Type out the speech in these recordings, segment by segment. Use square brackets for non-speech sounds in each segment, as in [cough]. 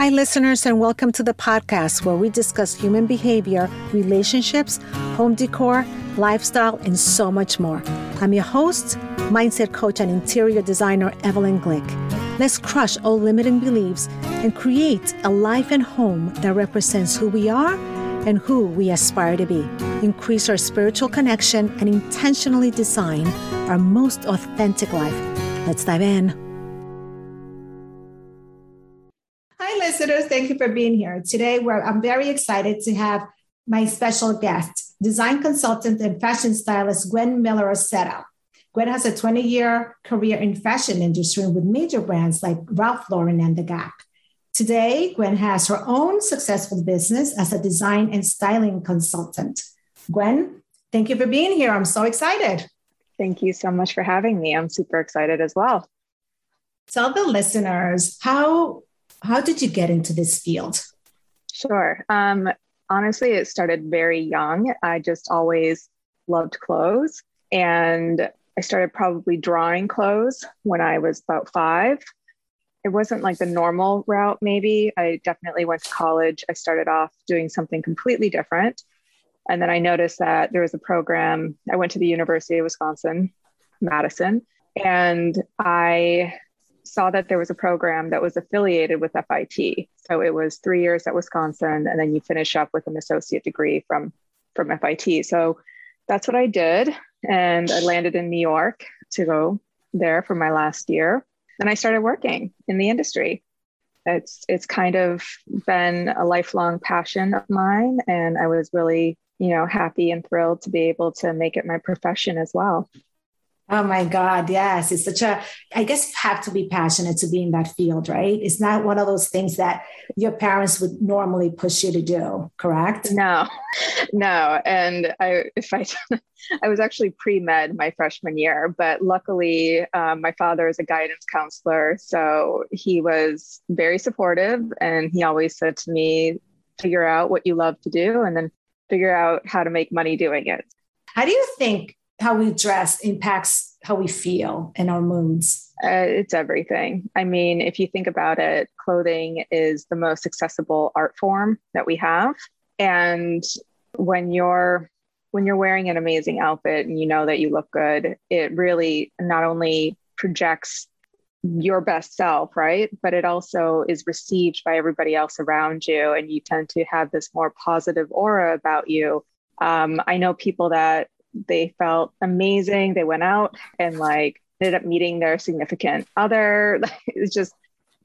Hi, listeners, and welcome to the podcast where we discuss human behavior, relationships, home decor, lifestyle, and so much more. I'm your host, mindset coach, and interior designer, Evelyn Glick. Let's crush all limiting beliefs and create a life and home that represents who we are and who we aspire to be. Increase our spiritual connection and intentionally design our most authentic life. Let's dive in. Listeners, thank you for being here. Today, where I'm very excited to have my special guest, design consultant and fashion stylist Gwen Miller Osseta. Gwen has a 20 year career in fashion industry with major brands like Ralph Lauren and The Gap. Today, Gwen has her own successful business as a design and styling consultant. Gwen, thank you for being here. I'm so excited. Thank you so much for having me. I'm super excited as well. Tell the listeners how how did you get into this field? Sure. Um, honestly, it started very young. I just always loved clothes. And I started probably drawing clothes when I was about five. It wasn't like the normal route, maybe. I definitely went to college. I started off doing something completely different. And then I noticed that there was a program. I went to the University of Wisconsin, Madison, and I saw that there was a program that was affiliated with FIT. So it was three years at Wisconsin, and then you finish up with an associate degree from from FIT. So that's what I did, and I landed in New York to go there for my last year. Then I started working in the industry. It's it's kind of been a lifelong passion of mine, and I was really you know happy and thrilled to be able to make it my profession as well. Oh my God, yes. It's such a, I guess you have to be passionate to be in that field, right? It's not one of those things that your parents would normally push you to do, correct? No, [laughs] no. And I, if I, [laughs] I was actually pre med my freshman year, but luckily um, my father is a guidance counselor. So he was very supportive and he always said to me, figure out what you love to do and then figure out how to make money doing it. How do you think how we dress impacts how we feel and our moods? Uh, it's everything. I mean, if you think about it, clothing is the most accessible art form that we have. And when you're when you're wearing an amazing outfit and you know that you look good, it really not only projects your best self, right? But it also is received by everybody else around you. And you tend to have this more positive aura about you. Um, I know people that they felt amazing. They went out and like ended up meeting their significant other. [laughs] It's just,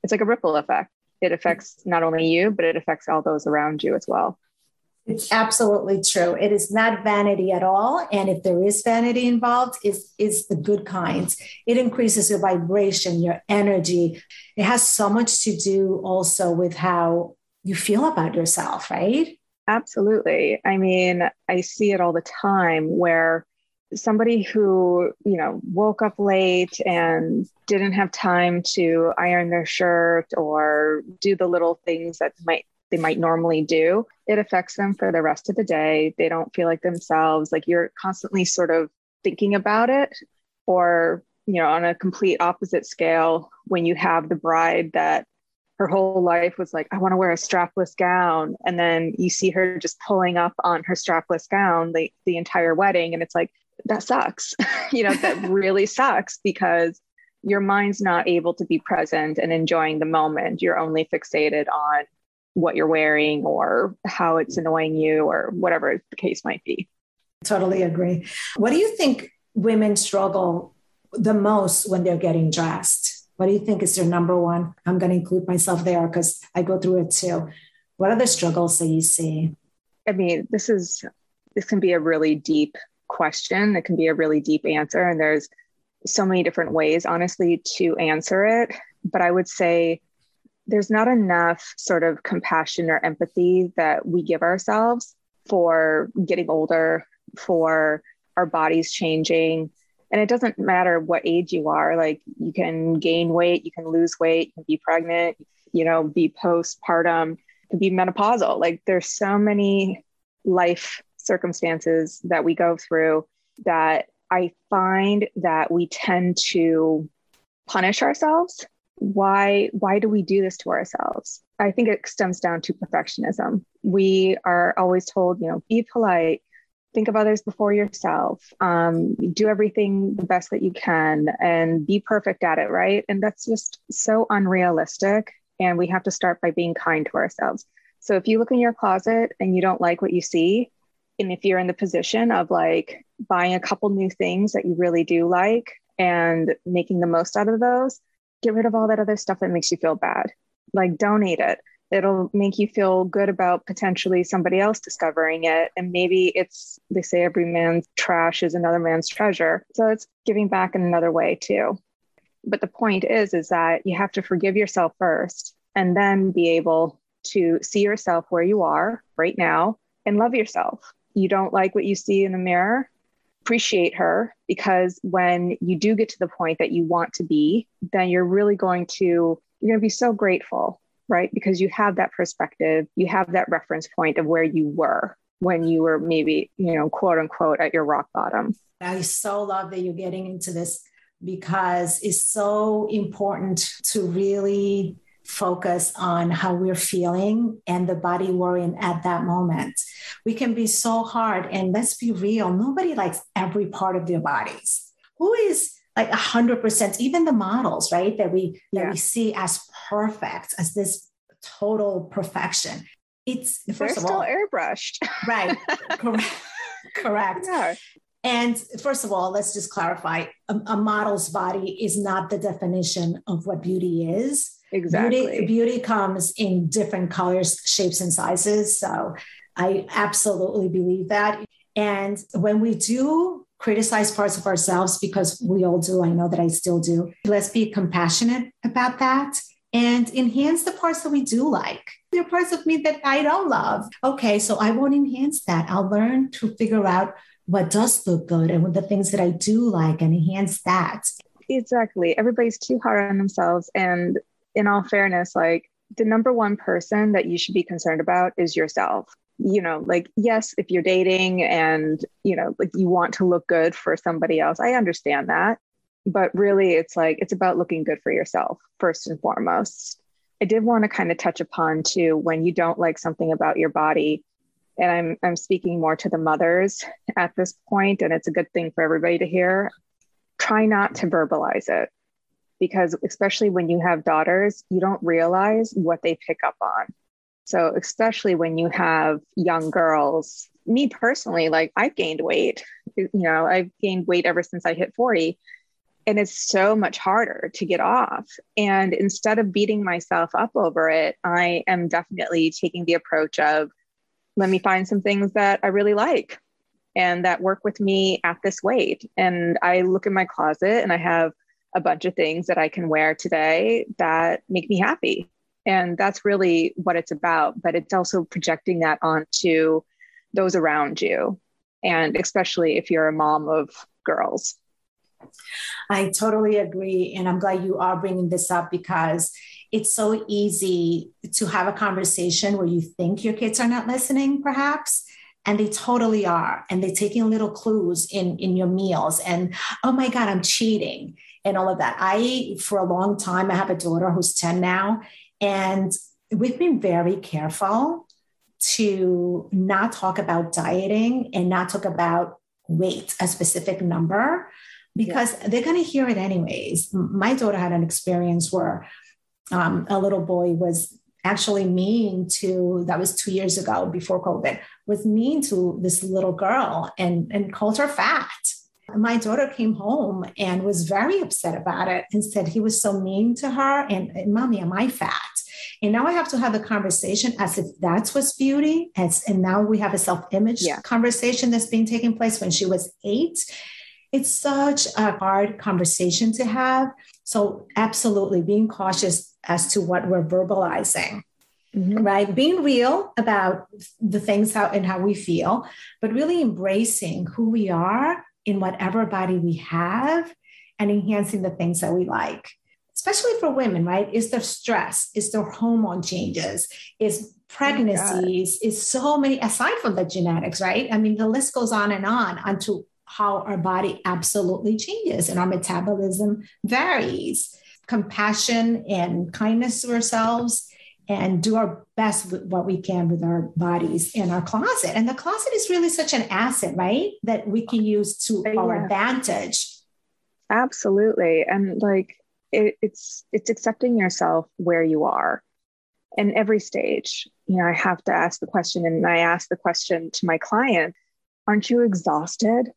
it's like a ripple effect. It affects not only you, but it affects all those around you as well. It's absolutely true. It is not vanity at all. And if there is vanity involved, is is the good kinds. It increases your vibration, your energy. It has so much to do also with how you feel about yourself, right? Absolutely. I mean, I see it all the time where somebody who, you know, woke up late and didn't have time to iron their shirt or do the little things that might they might normally do, it affects them for the rest of the day. They don't feel like themselves. Like you're constantly sort of thinking about it or you know on a complete opposite scale when you have the bride that her whole life was like, I want to wear a strapless gown. And then you see her just pulling up on her strapless gown the, the entire wedding. And it's like, that sucks. [laughs] you know, that [laughs] really sucks because your mind's not able to be present and enjoying the moment. You're only fixated on what you're wearing or how it's annoying you or whatever the case might be. Totally agree. What do you think women struggle the most when they're getting dressed? What do you think is your number one? I'm going to include myself there because I go through it too. What are the struggles that you see? I mean, this is this can be a really deep question. It can be a really deep answer, and there's so many different ways, honestly, to answer it. But I would say there's not enough sort of compassion or empathy that we give ourselves for getting older, for our bodies changing, and it doesn't matter what age you are like you can gain weight you can lose weight you can be pregnant you know be postpartum can be menopausal. Like there's so many life circumstances that we go through that i find that we tend to punish ourselves. Why why do we do this to ourselves? I think it stems down to perfectionism. We are always told you know be polite think of others before yourself um, do everything the best that you can and be perfect at it right and that's just so unrealistic and we have to start by being kind to ourselves so if you look in your closet and you don't like what you see and if you're in the position of like buying a couple new things that you really do like and making the most out of those get rid of all that other stuff that makes you feel bad. Like donate it. It'll make you feel good about potentially somebody else discovering it. And maybe it's, they say every man's trash is another man's treasure. So it's giving back in another way too. But the point is, is that you have to forgive yourself first and then be able to see yourself where you are right now and love yourself. You don't like what you see in the mirror, appreciate her because when you do get to the point that you want to be, then you're really going to you're going to be so grateful, right? Because you have that perspective, you have that reference point of where you were when you were maybe, you know, quote unquote at your rock bottom. I so love that you're getting into this because it's so important to really focus on how we're feeling and the body we're in at that moment. We can be so hard, and let's be real, nobody likes every part of their bodies. Who is like a hundred percent, even the models, right? That we that yeah. we see as perfect, as this total perfection. It's first They're of still all airbrushed. right. [laughs] Correct. Correct. Yeah. And first of all, let's just clarify a, a, model's body is not the definition of what beauty is. Exactly. Beauty, beauty comes in different colors, shapes, and sizes. So I absolutely believe that. And when we do criticize parts of ourselves, because we all do, I know that I still do, let's be compassionate about that and enhance the parts that we do like. There are parts of me that I don't love. Okay, so I won't enhance that. I'll learn to figure out what does look good and the things that I do like and enhance that. Exactly. Everybody's too hard on themselves. And in all fairness, like the number one person that you should be concerned about is yourself. You know, like, yes, if you're dating and, you know, like you want to look good for somebody else, I understand that. But really, it's like, it's about looking good for yourself, first and foremost. I did want to kind of touch upon too when you don't like something about your body, and I'm, I'm speaking more to the mothers at this point, and it's a good thing for everybody to hear. Try not to verbalize it because especially when you have daughters, you don't realize what they pick up on. So, especially when you have young girls, me personally, like I've gained weight, you know, I've gained weight ever since I hit 40. And it's so much harder to get off. And instead of beating myself up over it, I am definitely taking the approach of let me find some things that I really like and that work with me at this weight. And I look in my closet and I have a bunch of things that I can wear today that make me happy. And that's really what it's about. But it's also projecting that onto those around you. And especially if you're a mom of girls. I totally agree. And I'm glad you are bringing this up because it's so easy to have a conversation where you think your kids are not listening, perhaps and they totally are and they're taking little clues in in your meals and oh my god i'm cheating and all of that. I, for a long time, I have a daughter who's 10 now, and we've been very careful to not talk about dieting and not talk about weight, a specific number, because yeah. they're going to hear it anyways. My daughter had an experience where um, a little boy was actually mean to that was two years ago before covid was mean to this little girl and and called her fat my daughter came home and was very upset about it and said he was so mean to her. And, and mommy, am I fat? And now I have to have the conversation as if that's what's beauty. As, and now we have a self image yeah. conversation that's being taking place when she was eight. It's such a hard conversation to have. So, absolutely being cautious as to what we're verbalizing. Mm-hmm. right being real about the things how and how we feel but really embracing who we are in whatever body we have and enhancing the things that we like especially for women right? Is there stress? Is there hormone changes? Is pregnancies? Oh is so many aside from the genetics right? I mean the list goes on and on onto how our body absolutely changes and our metabolism varies. Compassion and kindness to ourselves and do our best with what we can with our bodies in our closet. And the closet is really such an asset, right? That we can use to oh, yeah. our advantage. Absolutely. And like it, it's it's accepting yourself where you are in every stage. You know, I have to ask the question and I ask the question to my client, aren't you exhausted?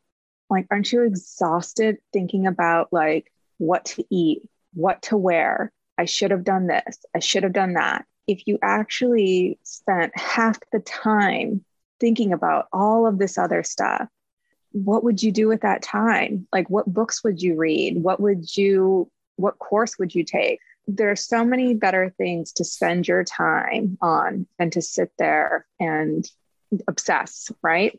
Like, aren't you exhausted thinking about like what to eat, what to wear? I should have done this. I should have done that if you actually spent half the time thinking about all of this other stuff, what would you do with that time? Like, what books would you read? What would you, what course would you take? There are so many better things to spend your time on than to sit there and obsess, right?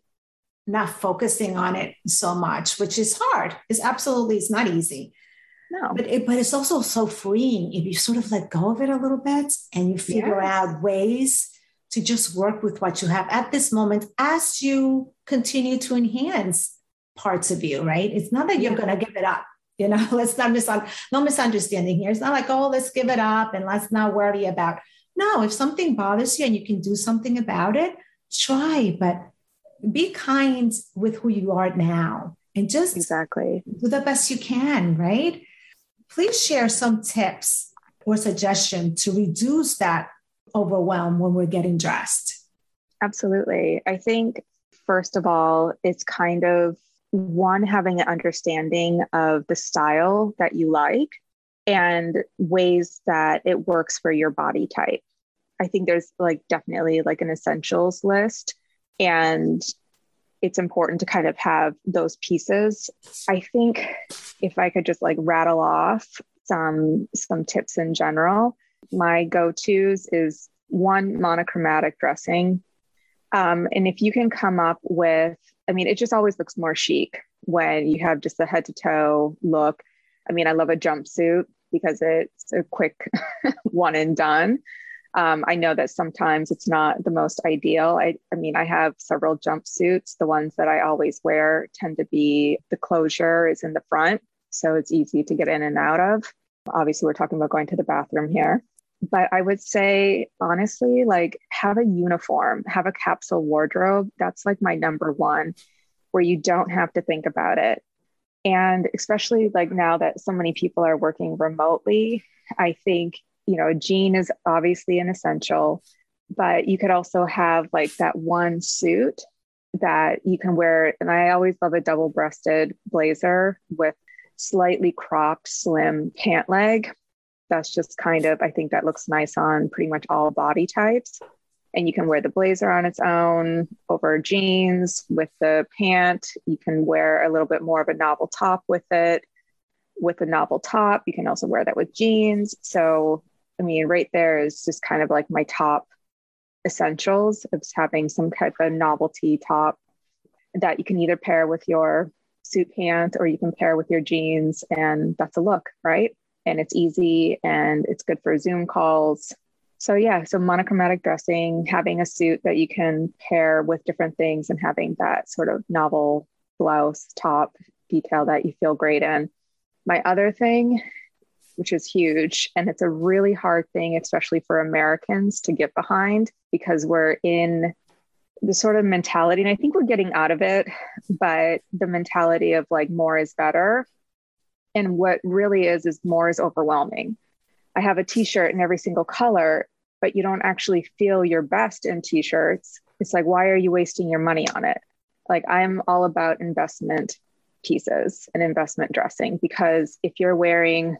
Not focusing on it so much, which is hard. It's absolutely, it's not easy. No. But it, but it's also so freeing if you sort of let go of it a little bit and you figure yes. out ways to just work with what you have at this moment as you continue to enhance parts of you, right? It's not that you're going to give it up. You know, [laughs] let's not mis- no misunderstanding here. It's not like, oh, let's give it up and let's not worry about. No, if something bothers you and you can do something about it, try, but be kind with who you are now and just exactly do the best you can, right? Please share some tips or suggestion to reduce that overwhelm when we're getting dressed. Absolutely. I think, first of all, it's kind of one, having an understanding of the style that you like and ways that it works for your body type. I think there's like definitely like an essentials list. And it's important to kind of have those pieces. I think if I could just like rattle off some some tips in general, my go-tos is one monochromatic dressing. Um, and if you can come up with, I mean, it just always looks more chic when you have just a head to toe look. I mean, I love a jumpsuit because it's a quick [laughs] one and done. Um, I know that sometimes it's not the most ideal. I, I mean, I have several jumpsuits. The ones that I always wear tend to be the closure is in the front. So it's easy to get in and out of. Obviously, we're talking about going to the bathroom here. But I would say, honestly, like have a uniform, have a capsule wardrobe. That's like my number one, where you don't have to think about it. And especially like now that so many people are working remotely, I think you know, a jean is obviously an essential, but you could also have like that one suit that you can wear. And I always love a double breasted blazer with slightly cropped, slim pant leg. That's just kind of, I think that looks nice on pretty much all body types. And you can wear the blazer on its own over jeans with the pant. You can wear a little bit more of a novel top with it. With a novel top, you can also wear that with jeans. So I mean, right there is just kind of like my top essentials of having some type of novelty top that you can either pair with your suit pant or you can pair with your jeans, and that's a look, right? And it's easy and it's good for Zoom calls. So, yeah, so monochromatic dressing, having a suit that you can pair with different things, and having that sort of novel blouse top detail that you feel great in. My other thing which is huge. And it's a really hard thing, especially for Americans to get behind because we're in the sort of mentality, and I think we're getting out of it, but the mentality of like more is better. And what really is, is more is overwhelming. I have a t shirt in every single color, but you don't actually feel your best in t shirts. It's like, why are you wasting your money on it? Like, I'm all about investment pieces and investment dressing because if you're wearing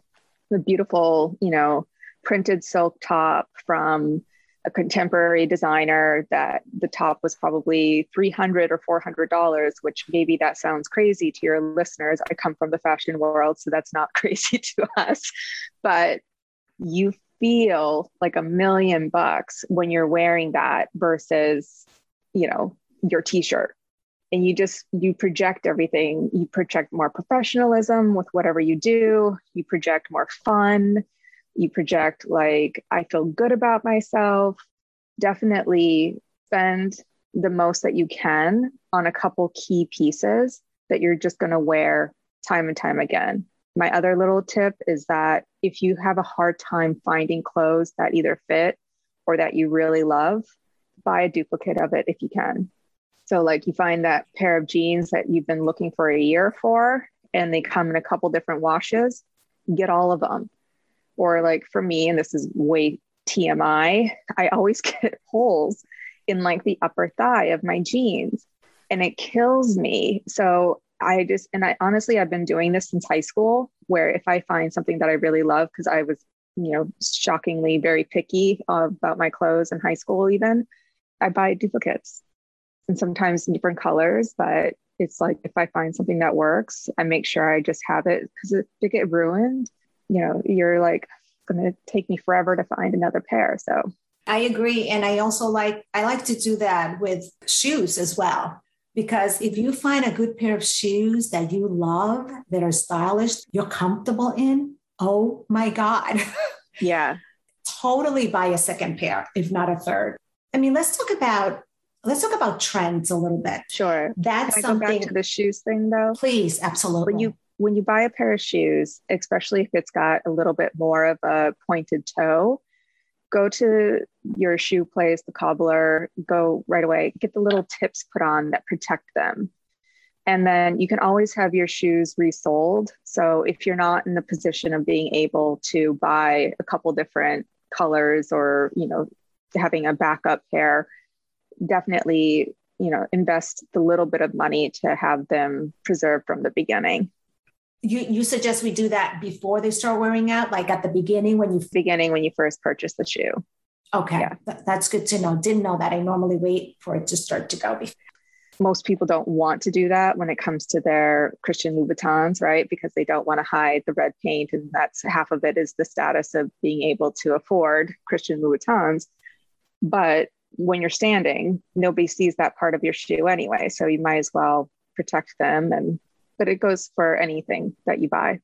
the beautiful, you know, printed silk top from a contemporary designer that the top was probably 300 or 400 dollars which maybe that sounds crazy to your listeners. I come from the fashion world so that's not [laughs] crazy to us. But you feel like a million bucks when you're wearing that versus you know your t-shirt and you just you project everything. You project more professionalism with whatever you do. You project more fun. You project like i feel good about myself. Definitely spend the most that you can on a couple key pieces that you're just going to wear time and time again. My other little tip is that if you have a hard time finding clothes that either fit or that you really love, buy a duplicate of it if you can. So, like, you find that pair of jeans that you've been looking for a year for, and they come in a couple different washes, get all of them. Or, like, for me, and this is way TMI, I always [laughs] get holes in like the upper thigh of my jeans and it kills me. So I just, and I honestly, I've been doing this since high school, where if I find something that I really love, because I was, you know, shockingly very picky uh, about my clothes in high school, even, I buy duplicates and sometimes in different colors. But it's like if I find something that works, I make sure I just have it because if they get ruined, you know, you're like, going to take me forever to find another pair. So I agree. And I also like, I like to do that with shoes as well. Because if you find a good pair of shoes that you love, that are stylish, you're comfortable in, oh my God. [laughs] Yeah. totally buy a second pair, if not a third. I mean, let's talk about let's talk about trends a little bit. Sure. That's Can I something. go back to the shoes thing though. Please, absolutely. When you when you buy a pair of shoes, especially if it's got a little bit more of a pointed toe, go to your shoe place, the cobbler, go right away, get the little tips put on that protect them. And then you can always have your shoes resold. So if you're not in the position of being able to buy a couple different colors or, you know, having a backup pair, definitely, you know, invest the little bit of money to have them preserved from the beginning. You you suggest we do that before they start wearing out like at the beginning when you beginning when you first purchase the shoe. Okay. Yeah. Th- that's good to know. Didn't know that. I normally wait for it to start to go before. most people don't want to do that when it comes to their christian louboutins right? Because they don't want to hide the red paint and that's half of it is the status of being able to afford christian louboutins. But when you're standing nobody sees that part of your shoe anyway so you might as well protect them and but it goes for anything that you buy.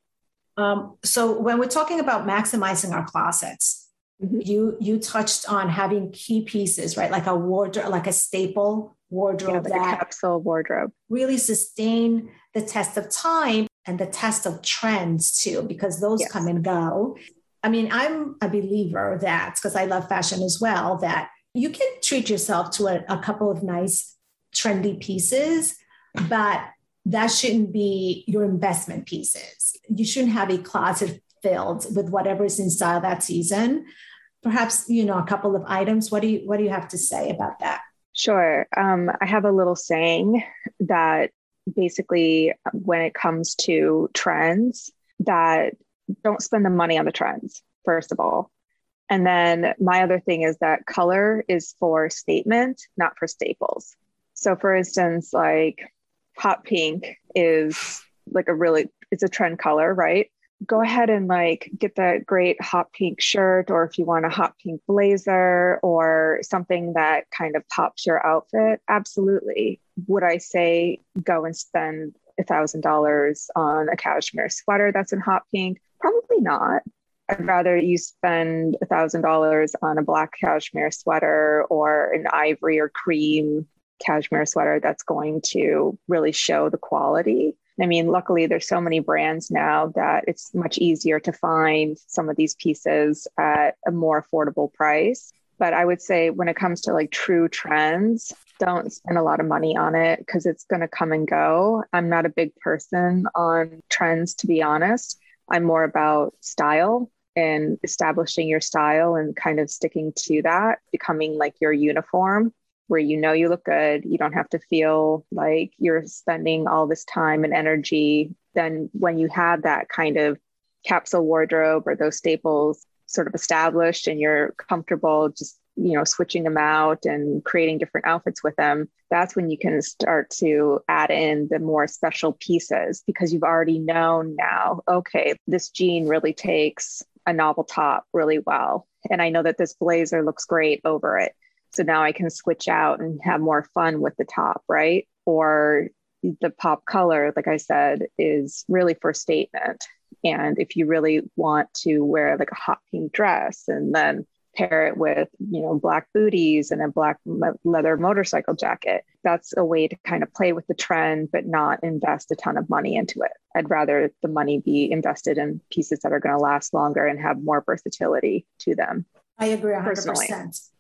Um, so when we're talking about maximizing our closets, mm-hmm. you you touched on having key pieces, right? Like a wardrobe, like a staple wardrobe yeah, like that capsule wardrobe really sustain the test of time and the test of trends too, because those yes. come and go. I mean, I'm a believer that because I love fashion as well, that you can treat yourself to a, a couple of nice trendy pieces, but that shouldn't be your investment pieces. You shouldn't have a closet filled with whatever is in style that season. Perhaps, you know, a couple of items. What do you what do you have to say about that? Sure. Um, I have a little saying that basically when it comes to trends, that don't spend the money on the trends, first of all. And then my other thing is that color is for statement, not for staples. So for instance, like hot pink is like a really it's a trend color, right? Go ahead and like get that great hot pink shirt, or if you want a hot pink blazer or something that kind of pops your outfit, absolutely. Would I say go and spend a thousand dollars on a cashmere sweater that's in hot pink? Probably not. I'd rather you spend a thousand dollars on a black cashmere sweater or an ivory or cream cashmere sweater that's going to really show the quality. I mean, luckily, there's so many brands now that it's much easier to find some of these pieces at a more affordable price. But I would say when it comes to like true trends, don't spend a lot of money on it because it's going to come and go. I'm not a big person on trends, to be honest. I'm more about style and establishing your style and kind of sticking to that, becoming like your uniform where you know you look good, you don't have to feel like you're spending all this time and energy. Then, when you have that kind of capsule wardrobe or those staples sort of established and you're comfortable just you know switching them out and creating different outfits with them that's when you can start to add in the more special pieces because you've already known now okay this jean really takes a novel top really well and i know that this blazer looks great over it so now I can switch out and have more fun with the top, right? Or the pop color, like I said, is really for statement. And if you really want to wear like a hot pink dress and then pair it with you know black booties and a black leather motorcycle jacket. That's a way to kind of play with the trend but not invest a ton of money into it. I'd rather the money be invested in pieces that are going to last longer and have more versatility to them. I agree 100% personally.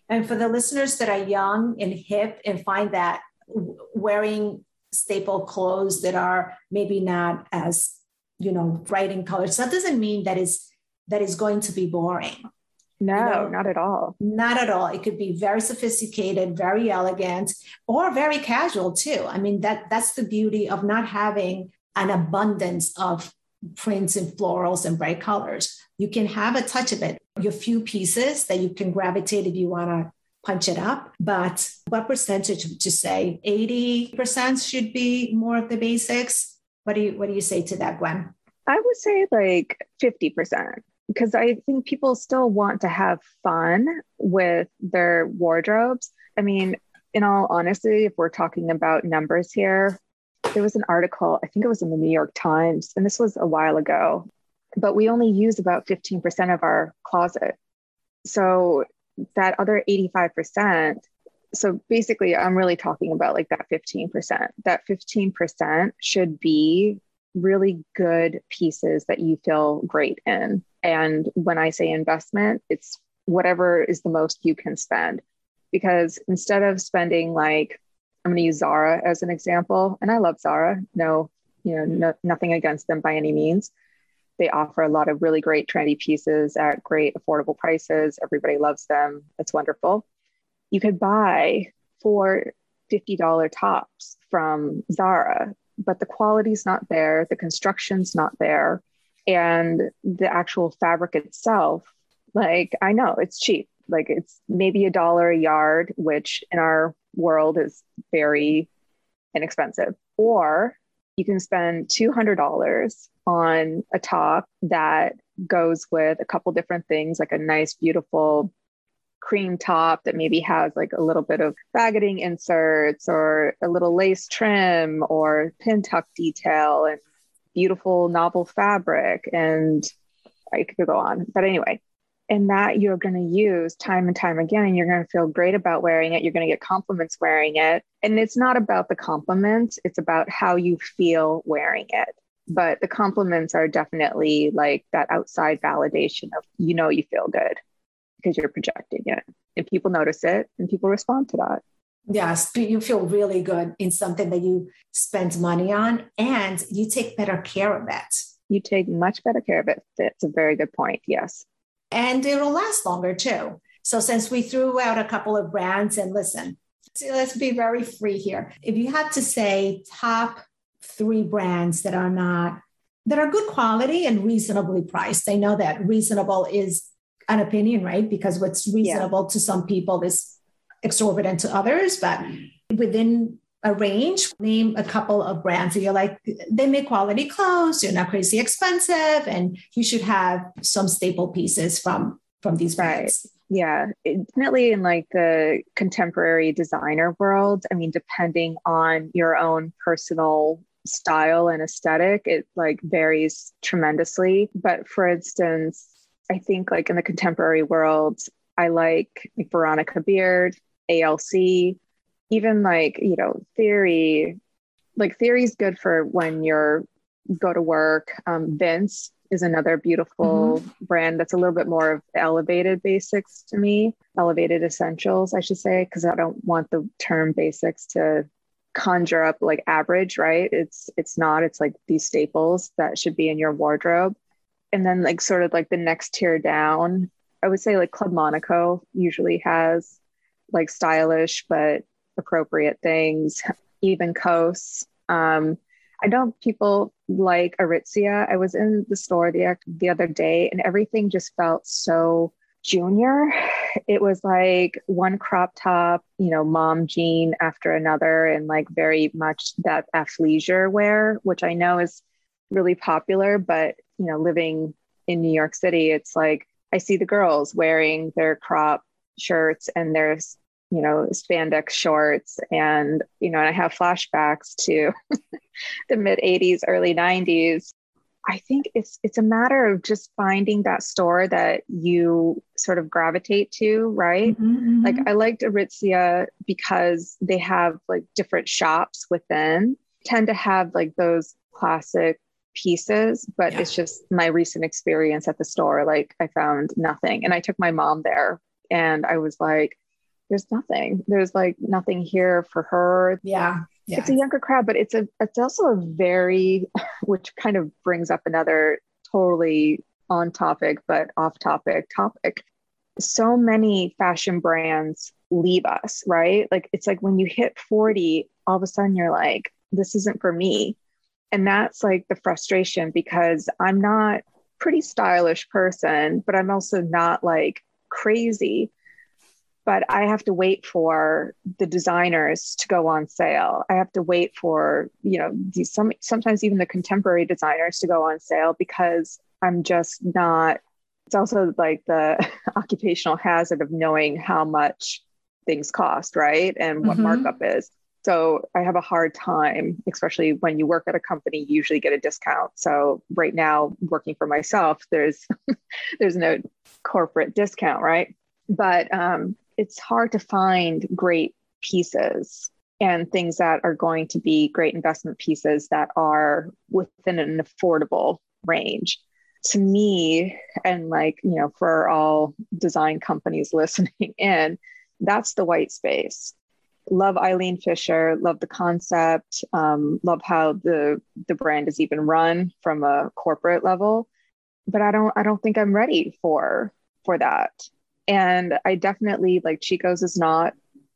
and for the listeners that are young and hip and find that wearing staple clothes that are maybe not as you know bright in colors that doesn't mean that is that is going to be boring no, you know, not at all. Not at all. It could be very sophisticated, very elegant, or very casual too. I mean, that that's the beauty of not having an abundance of prints and florals and bright colors. You can have a touch of it. Your few pieces that you can gravitate if you want to punch it up. But what percentage would you say? 80% should be more of the basics. What do you what do you say to that, Gwen? I would say like 50% because I think people still want to have fun with their wardrobes. I mean, in all honesty, if we're talking about numbers here, there was an article, I think it was in the New York Times, and this was a while ago, but we only use about 15% of our closet. So that other 85%, so basically, I'm really talking about like that 15%. That 15% should be really good pieces that you feel great in. And when I say investment, it's whatever is the most you can spend. Because instead of spending like, I'm going to use Zara as an example, and I love Zara. No, you know, no, nothing against them by any means. They offer a lot of really great trendy pieces at great affordable prices. Everybody loves them. It's wonderful. You could buy four $50 tops from Zara but the quality's not there, the construction's not there, and the actual fabric itself, like I know it's cheap. Like it's maybe a dollar a yard, which in our world is very inexpensive. Or you can spend $200 on a top that goes with a couple different things, like a nice, beautiful cream top that maybe has like a little bit of faggoting inserts or a little lace trim or pin tuck detail and beautiful novel fabric and I could go on. But anyway, and that you're going to use time and time again and you're going to feel great about wearing it you're going to get compliments wearing it. And it's not about the compliments it's about how you feel wearing it. But the compliments are definitely like that outside validation of you know you feel good because you're projecting it. And people notice it and people respond to that yes you feel really good in something that you spend money on and you take better care of it you take much better care of it that's a very good point yes and it'll last longer too so since we threw out a couple of brands and listen let's be very free here if you had to say top three brands that are not that are good quality and reasonably priced. I know that reasonable is an opinion, right? Because what's reasonable yeah. to some people is exorbitant to others, but within a range, name a couple of brands that you're like, they make quality clothes, they're not crazy expensive, and you should have some staple pieces from from these brands. Right. Yeah, definitely in like the contemporary designer world. I mean, depending on your own personal style and aesthetic, it like varies tremendously. But for instance, I think like in the contemporary world, I like, like Veronica Beard, ALC, even like, you know, theory, like theory is good for when you're go to work. Um, Vince is another beautiful mm-hmm. brand that's a little bit more of elevated basics to me, elevated essentials, I should say, because I don't want the term basics to conjure up like average, right? It's it's not. It's like these staples that should be in your wardrobe and then like sort of like the next tier down i would say like club monaco usually has like stylish but appropriate things even coast um, i know people like aritzia. I was in the store the, the other day and everything just felt so junior. It was like one crop top you know mom jean after another and like very much that athleisure wear which i know is really popular but you know, living in New York City, it's like I see the girls wearing their crop shirts and there's you know, spandex shorts. And, you know, and I have flashbacks to [laughs] the mid 80s, early 90s. I think it's it's a matter of just finding that store that you sort of gravitate to, right? Mm-hmm, mm-hmm. Like I liked Aritzia because they have like different shops within, tend to have like those classic pieces, but yeah. it's just my recent experience at the store. Like I found nothing. And I took my mom there and I was like, there's nothing. There's like nothing here for her. Yeah. yeah. It's a younger crowd, but it's a it's also a very [laughs] which kind of brings up another totally on topic but off topic topic. So many fashion brands leave us, right? Like it's like when you hit 40, all of a sudden you're like, this isn't for me. And that's like the frustration because I'm not pretty stylish person, but I'm also not like crazy. But I have to wait for the designers to go on sale. I have to wait for, you know, these, some sometimes even the contemporary designers to go on sale because I'm just not it's also like the [laughs] occupational hazard of knowing how much things cost, right? And what mm-hmm. markup is. So I have a hard time, especially when you work at a company, you usually get a discount. So right now, working for myself, there's [laughs] there's no corporate discount, right? But um, it's hard to find great pieces and things that are going to be great investment pieces that are within an affordable range to me and like you know for all design companies [laughs] listening in that's the white space love Eileen Fisher, love the concept, um, love how the the brand is even run from a corporate level. But I don't I don't think I'm ready for for that. And I definitely like Chico's is not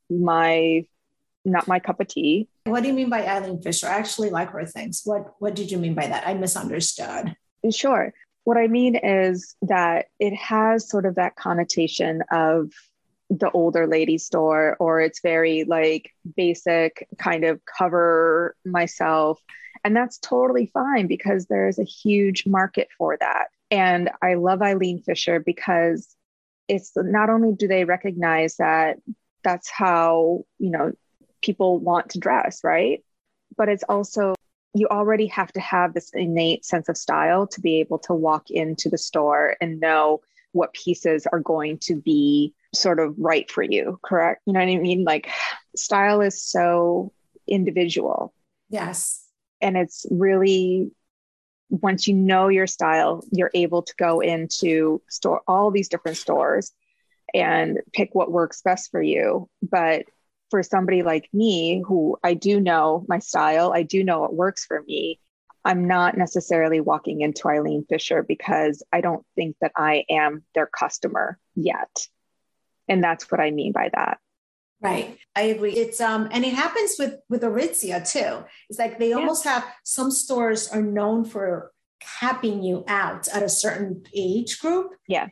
my not my cup of tea. What do you mean by Eileen Fisher? I actually like her things. What what did you mean by that? I misunderstood. Sure. What I mean is that it has sort of that connotation of the older lady store or it's very like basic kind of cover myself. And that's totally fine because there's a huge market for that. And i love eileen fisher because it's not only do they recognize that that's how you know people want to dress right? But it's also you already have to have this innate sense of style to be able to walk into the store and know what pieces are going to be sort of right for you, correct? You know what I mean? Like style is so individual. Yes. And it's really once you know your style, you're able to go into store all these different stores and pick what works best for you. But for somebody like me who I do know my style, I do know what works for me. I'm not necessarily walking into Eileen Fisher because I don't think that I am their customer yet. And that's what I mean by that. Right. I agree. It's um and it happens with with Aritzia too. It's like they almost have some stores are known for capping you out at a certain age group. Yeah.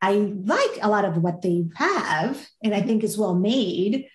I like a lot of what they have and I think it's well made,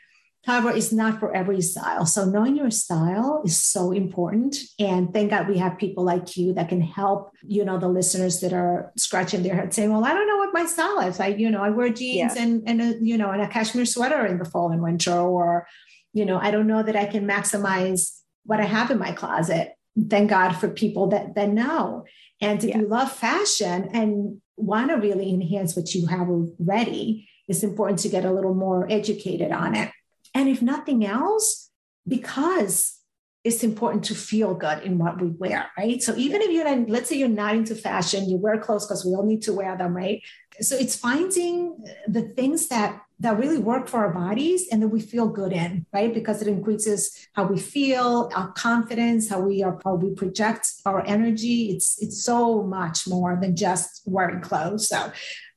However, it's not for every style. So knowing your style is so important. And thank God we have people like you that can help, you know, the listeners that are scratching their head saying, well, I don't know what my style is. I, you know, I wear jeans yeah. and, and a, you know, and a cashmere sweater in the fall and winter, or, you know, I don't know that I can maximize what I have in my closet. Thank God for people that, that know. And if yeah. you love fashion and want to really enhance what you have already, it's important to get a little more educated on it. And if nothing else, because it's important to feel good in what we wear, right? So even if you're not, let's say you're not into fashion, you wear clothes because we all need to wear them, right? So it's finding the things that that really work for our bodies and that we feel good in, right? Because it increases how we feel, our confidence, how we are, how we project our energy. It's it's so much more than just wearing clothes. So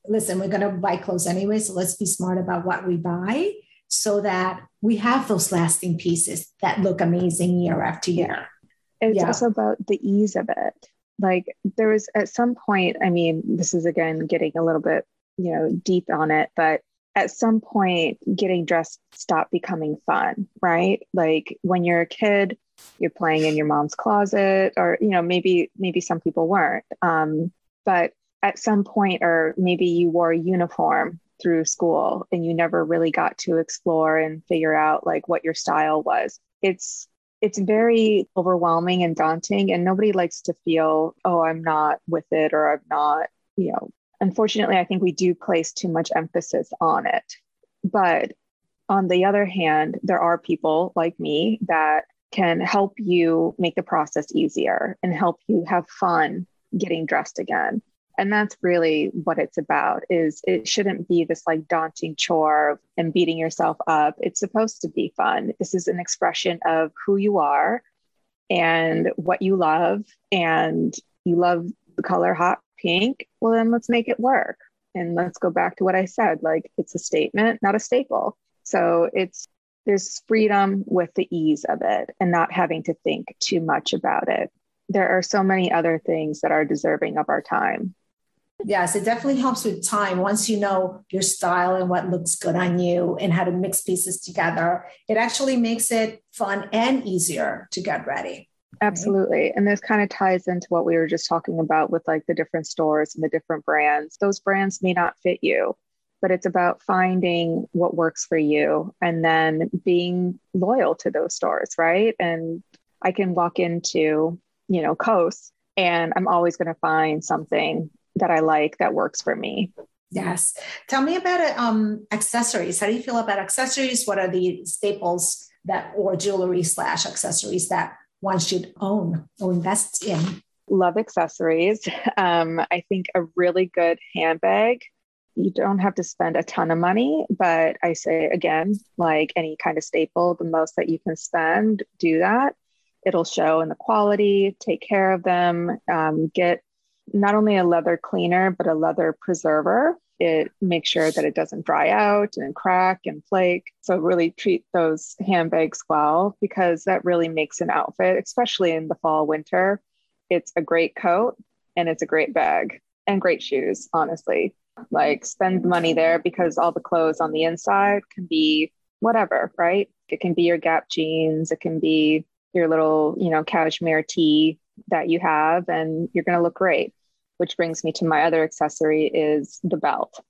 listen, we're gonna buy clothes anyway, so let's be smart about what we buy so that we have those lasting pieces that look amazing year after year. It's yeah. also about the ease of it. Like there was at some point, I mean, this is again getting a little bit, you know, deep on it, but at some point getting dressed stopped becoming fun, right? Like when you're a kid, you're playing in your mom's closet or you know, maybe maybe some people weren't. Um, but at some point or maybe you wore a uniform through school and you never really got to explore and figure out like what your style was. It's it's very overwhelming and daunting and nobody likes to feel oh i'm not with it or i'm not you know. Unfortunately, I think we do place too much emphasis on it. But on the other hand, there are people like me that can help you make the process easier and help you have fun getting dressed again and that's really what it's about is it shouldn't be this like daunting chore and beating yourself up. It's supposed to be fun. This is an expression of who you are and what you love. And you love the color hot pink. Well then let's make it work. And let's go back to what i said like it's a statement not a staple. So it's there's freedom with the ease of it and not having to think too much about it. There are so many other things that are deserving of our time Yes, it definitely helps with time. Once you know your style and what looks good on you and how to mix pieces together, it actually makes it fun and easier to get ready. Absolutely. And this kind of ties into what we were just talking about with like the different stores and the different brands. Those brands may not fit you, but it's about finding what works for you and then being loyal to those stores, right? And I can walk into, you know, Coast and I'm always going to find something that I like that works for me. Yes. Tell me about it, um, accessories. How do you feel about accessories? What are the staples that or jewelry slash accessories that one should own or invest in? Love accessories. Um, I think a really good handbag. You don't have to spend a ton of money, but I say again, like any kind of staple, the most that you can spend, do that. It'll show in the quality, take care of them, um, get not only a leather cleaner, but a leather preserver. It makes sure that it doesn't dry out and crack and flake. So, really treat those handbags well because that really makes an outfit, especially in the fall, winter. It's a great coat and it's a great bag and great shoes, honestly. Like, spend the money there because all the clothes on the inside can be whatever, right? It can be your Gap jeans, it can be your little, you know, cashmere tee that you have and you're going to look great which brings me to my other accessory is the belt.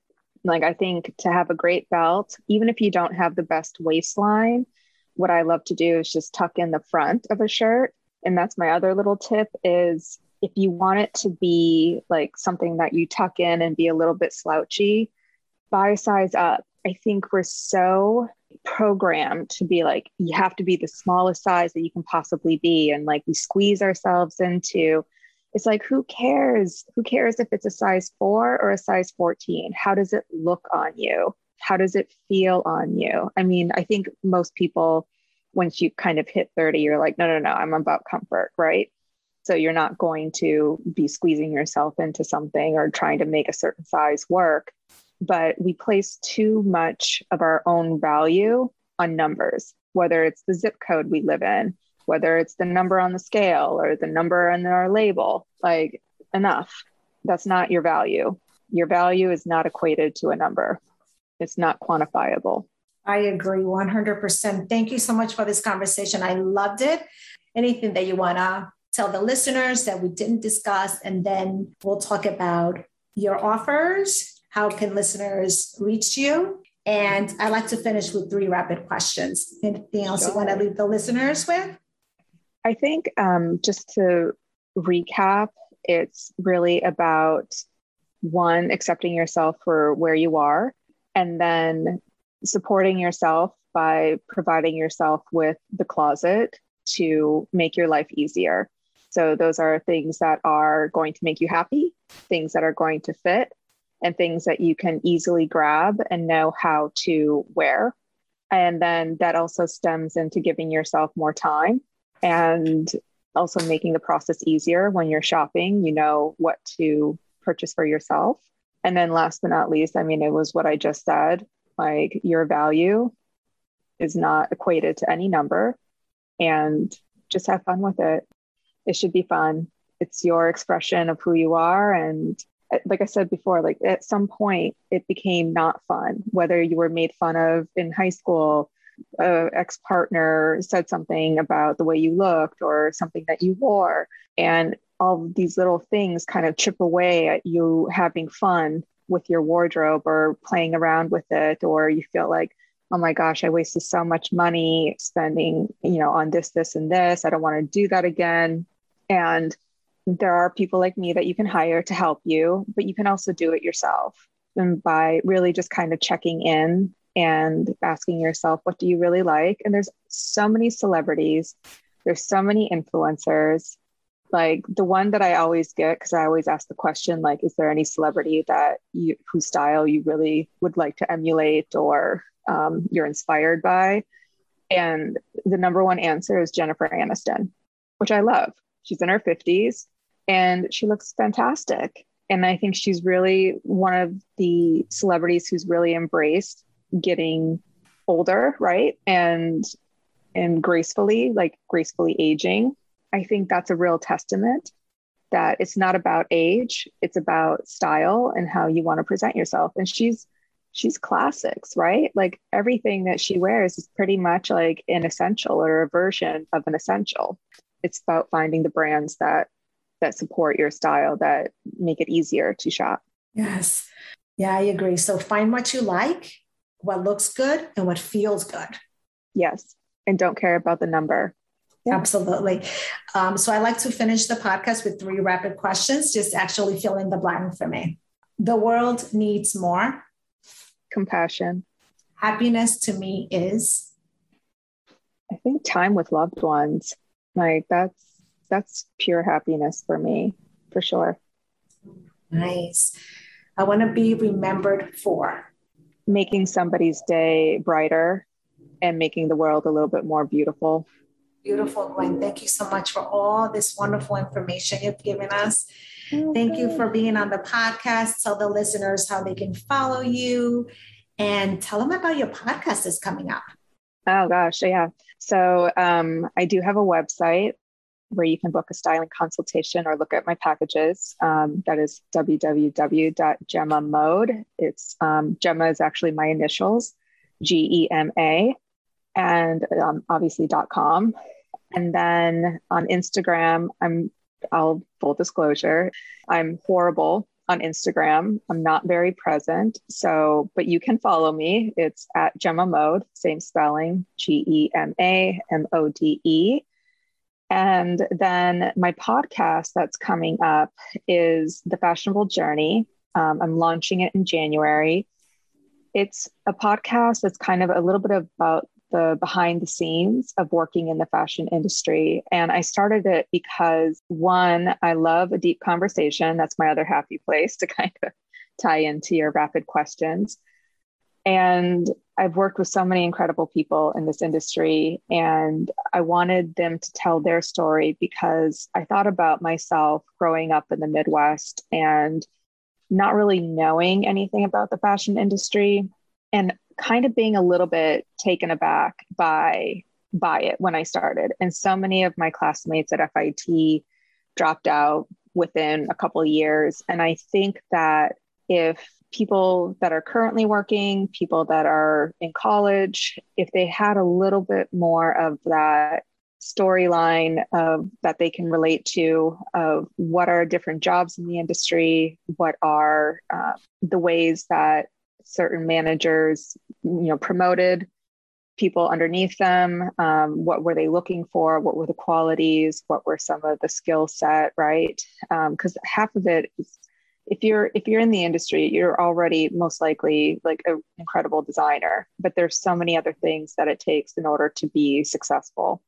Like i think to have a great belt even if you don't have the best waistline what i love to do is just tuck in the front of a shirt. And that's my other little tip is if you want it to be like something that you tuck in and be a little bit slouchy buy a size up. I think we're so programmed to be like you have to be the smallest size that you can possibly be and like we squeeze ourselves into it's like who cares? Who cares if it's a size 4 or a size 14 how does it look on you? How does it feel on you? I mean i think most people once you kind of hit 30 you're like no no no i'm about comfort right? So you're not going to be squeezing yourself into something or trying to make a certain size work but we place too much of our own value on numbers, whether it's the zip code we live in, whether it's the number on the scale or the number on our label. Like, enough. That's not your value. Your value is not equated to a number, it's not quantifiable. I agree 100%. Thank you so much for this conversation. I loved it. Anything that you want to tell the listeners that we didn't discuss, and then we'll talk about your offers how can listeners reach you? And I'd like to finish with three rapid questions. Anything else sure. you want to leave the listeners with? I think um, just to recap, it's really about one, accepting yourself for where you are, and then supporting yourself by providing yourself with the closet to make your life easier. So, those are things that are going to make you happy, things that are going to fit, and things that you can easily grab and know how to wear. And then that also stems into giving yourself more time and also making the process easier when you're shopping. You know what to purchase for yourself. And then last but not least, I mean, it was what I just said like your value is not equated to any number and just have fun with it. It should be fun. It's your expression of who you are and Uh, like I said before, like at some point it became not fun, whether you were made fun of in high school, a ex partner said something about the way you looked or something that you wore. And all these little things kind of chip away at you having fun with your wardrobe or playing around with it, or you feel like, oh my gosh, I wasted so much money spending, you know, on this, this, and this. I don't want to do that again. And there are people like me that you can hire to help you, but you can also do it yourself. And by really just kind of checking in and asking yourself, what do you really like? And there's so many celebrities, there's so many influencers. Like the one that I always get, because I always ask the question, like, is there any celebrity that you whose style you really would like to emulate or um, you're inspired by? And the number one answer is Jennifer Aniston, which I love. She's in her 50s and she looks fantastic. And I think she's really one of the celebrities who's really embraced getting older, right? And and gracefully, like gracefully aging. I think that's a real testament that it's not about age, it's about style and how you want to present yourself. And she's she's classics, right? Like everything that she wears is pretty much like an essential or a version of an essential. It's about finding the brands that that support your style that make it easier to shop. Yes. Yeah, I agree. So find what you like, what looks good, and what feels good. Yes. And don't care about the number. Yeah. Absolutely. Um, so I like to finish the podcast with three rapid questions, just actually fill in the blank for me. The world needs more compassion. Happiness to me is I think time with loved ones. Like that's that's pure happiness for me, for sure. Nice. I want to be remembered for making somebody's day brighter and making the world a little bit more beautiful. Beautiful, Gwen. Thank you so much for all this wonderful information you've given us. Thank you for being on the podcast. Tell the listeners how they can follow you and tell them about your podcast that's coming up. Oh, gosh. Yeah. So um, I do have a website where you can book a styling consultation or look at my packages. Um, that is www.gema It's um, Gema is actually my initials, G E M A, and um, obviously .com. And then on Instagram, I'm I'll full disclosure, I'm horrible on Instagram. I'm not very present. So, but you can follow me. It's at Gema Mode, same spelling, G E M A M O D E. And then my podcast that's coming up is The Fashionable Journey. Um, I'm launching it in January. It's a podcast that's kind of a little bit about the behind the scenes of working in the fashion industry. And I started it because one, I love a deep conversation. That's my other happy place to kind of tie into your rapid questions. And I've worked with so many incredible people in this industry, and I wanted them to tell their story because I thought about myself growing up in the Midwest and not really knowing anything about the fashion industry and kind of being a little bit taken aback by by it when I started. And so many of my classmates at FIT dropped out within a couple years. And I think that if people that are currently working, people that are in college, if they had a little bit more of that storyline of that they can relate to of what are different jobs in the industry, what are uh, the ways that certain managers, you know, promoted people underneath them. Um, what were they looking for? What were the qualities? What were some of the skill set? Right? Because um, half of it is if you're if you're in the industry you're already most likely like an incredible designer but there's so many other things that it takes in order to be successful.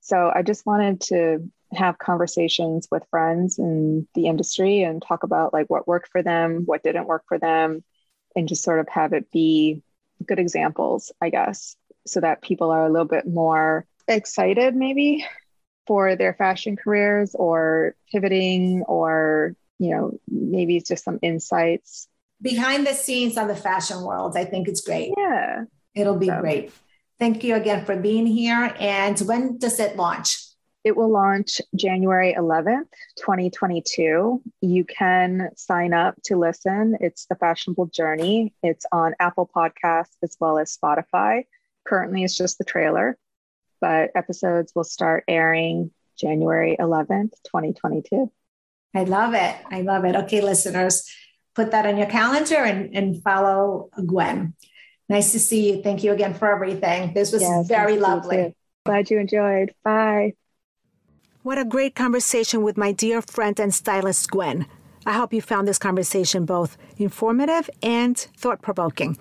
So i just wanted to have conversations with friends in the industry and talk about like what worked for them what didn't work for them and just sort of have it be good examples, I guess, so that people are a little bit more excited maybe for their fashion careers or pivoting or, you know, maybe it's just some insights. Behind the scenes on the fashion world, I think it's great. Yeah. It'll be so. great. Thank you again for being here. And when does it launch? It will launch January 11th, 2022. You can sign up to listen. It's The Fashionable Journey. It's on Apple Podcasts as well as Spotify. Currently, it's just the trailer, but episodes will start airing January 11th, 2022. I love it. I love it. Okay, listeners, put that on your calendar and, and follow Gwen. Nice to see you. Thank you again for everything. This was yes, very lovely. Glad you enjoyed. Bye. What a great conversation with my dear friend and stylist, Gwen. I hope you found this conversation both informative and thought provoking.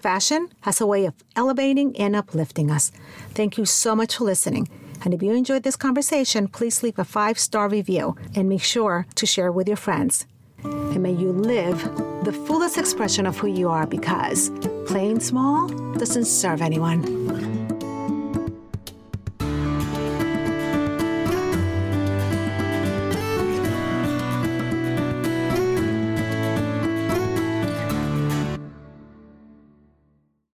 Fashion has a way of elevating and uplifting us. Thank you so much for listening. And if you enjoyed this conversation, please leave a five star review and make sure to share with your friends. And may you live the fullest expression of who you are because playing small doesn't serve anyone.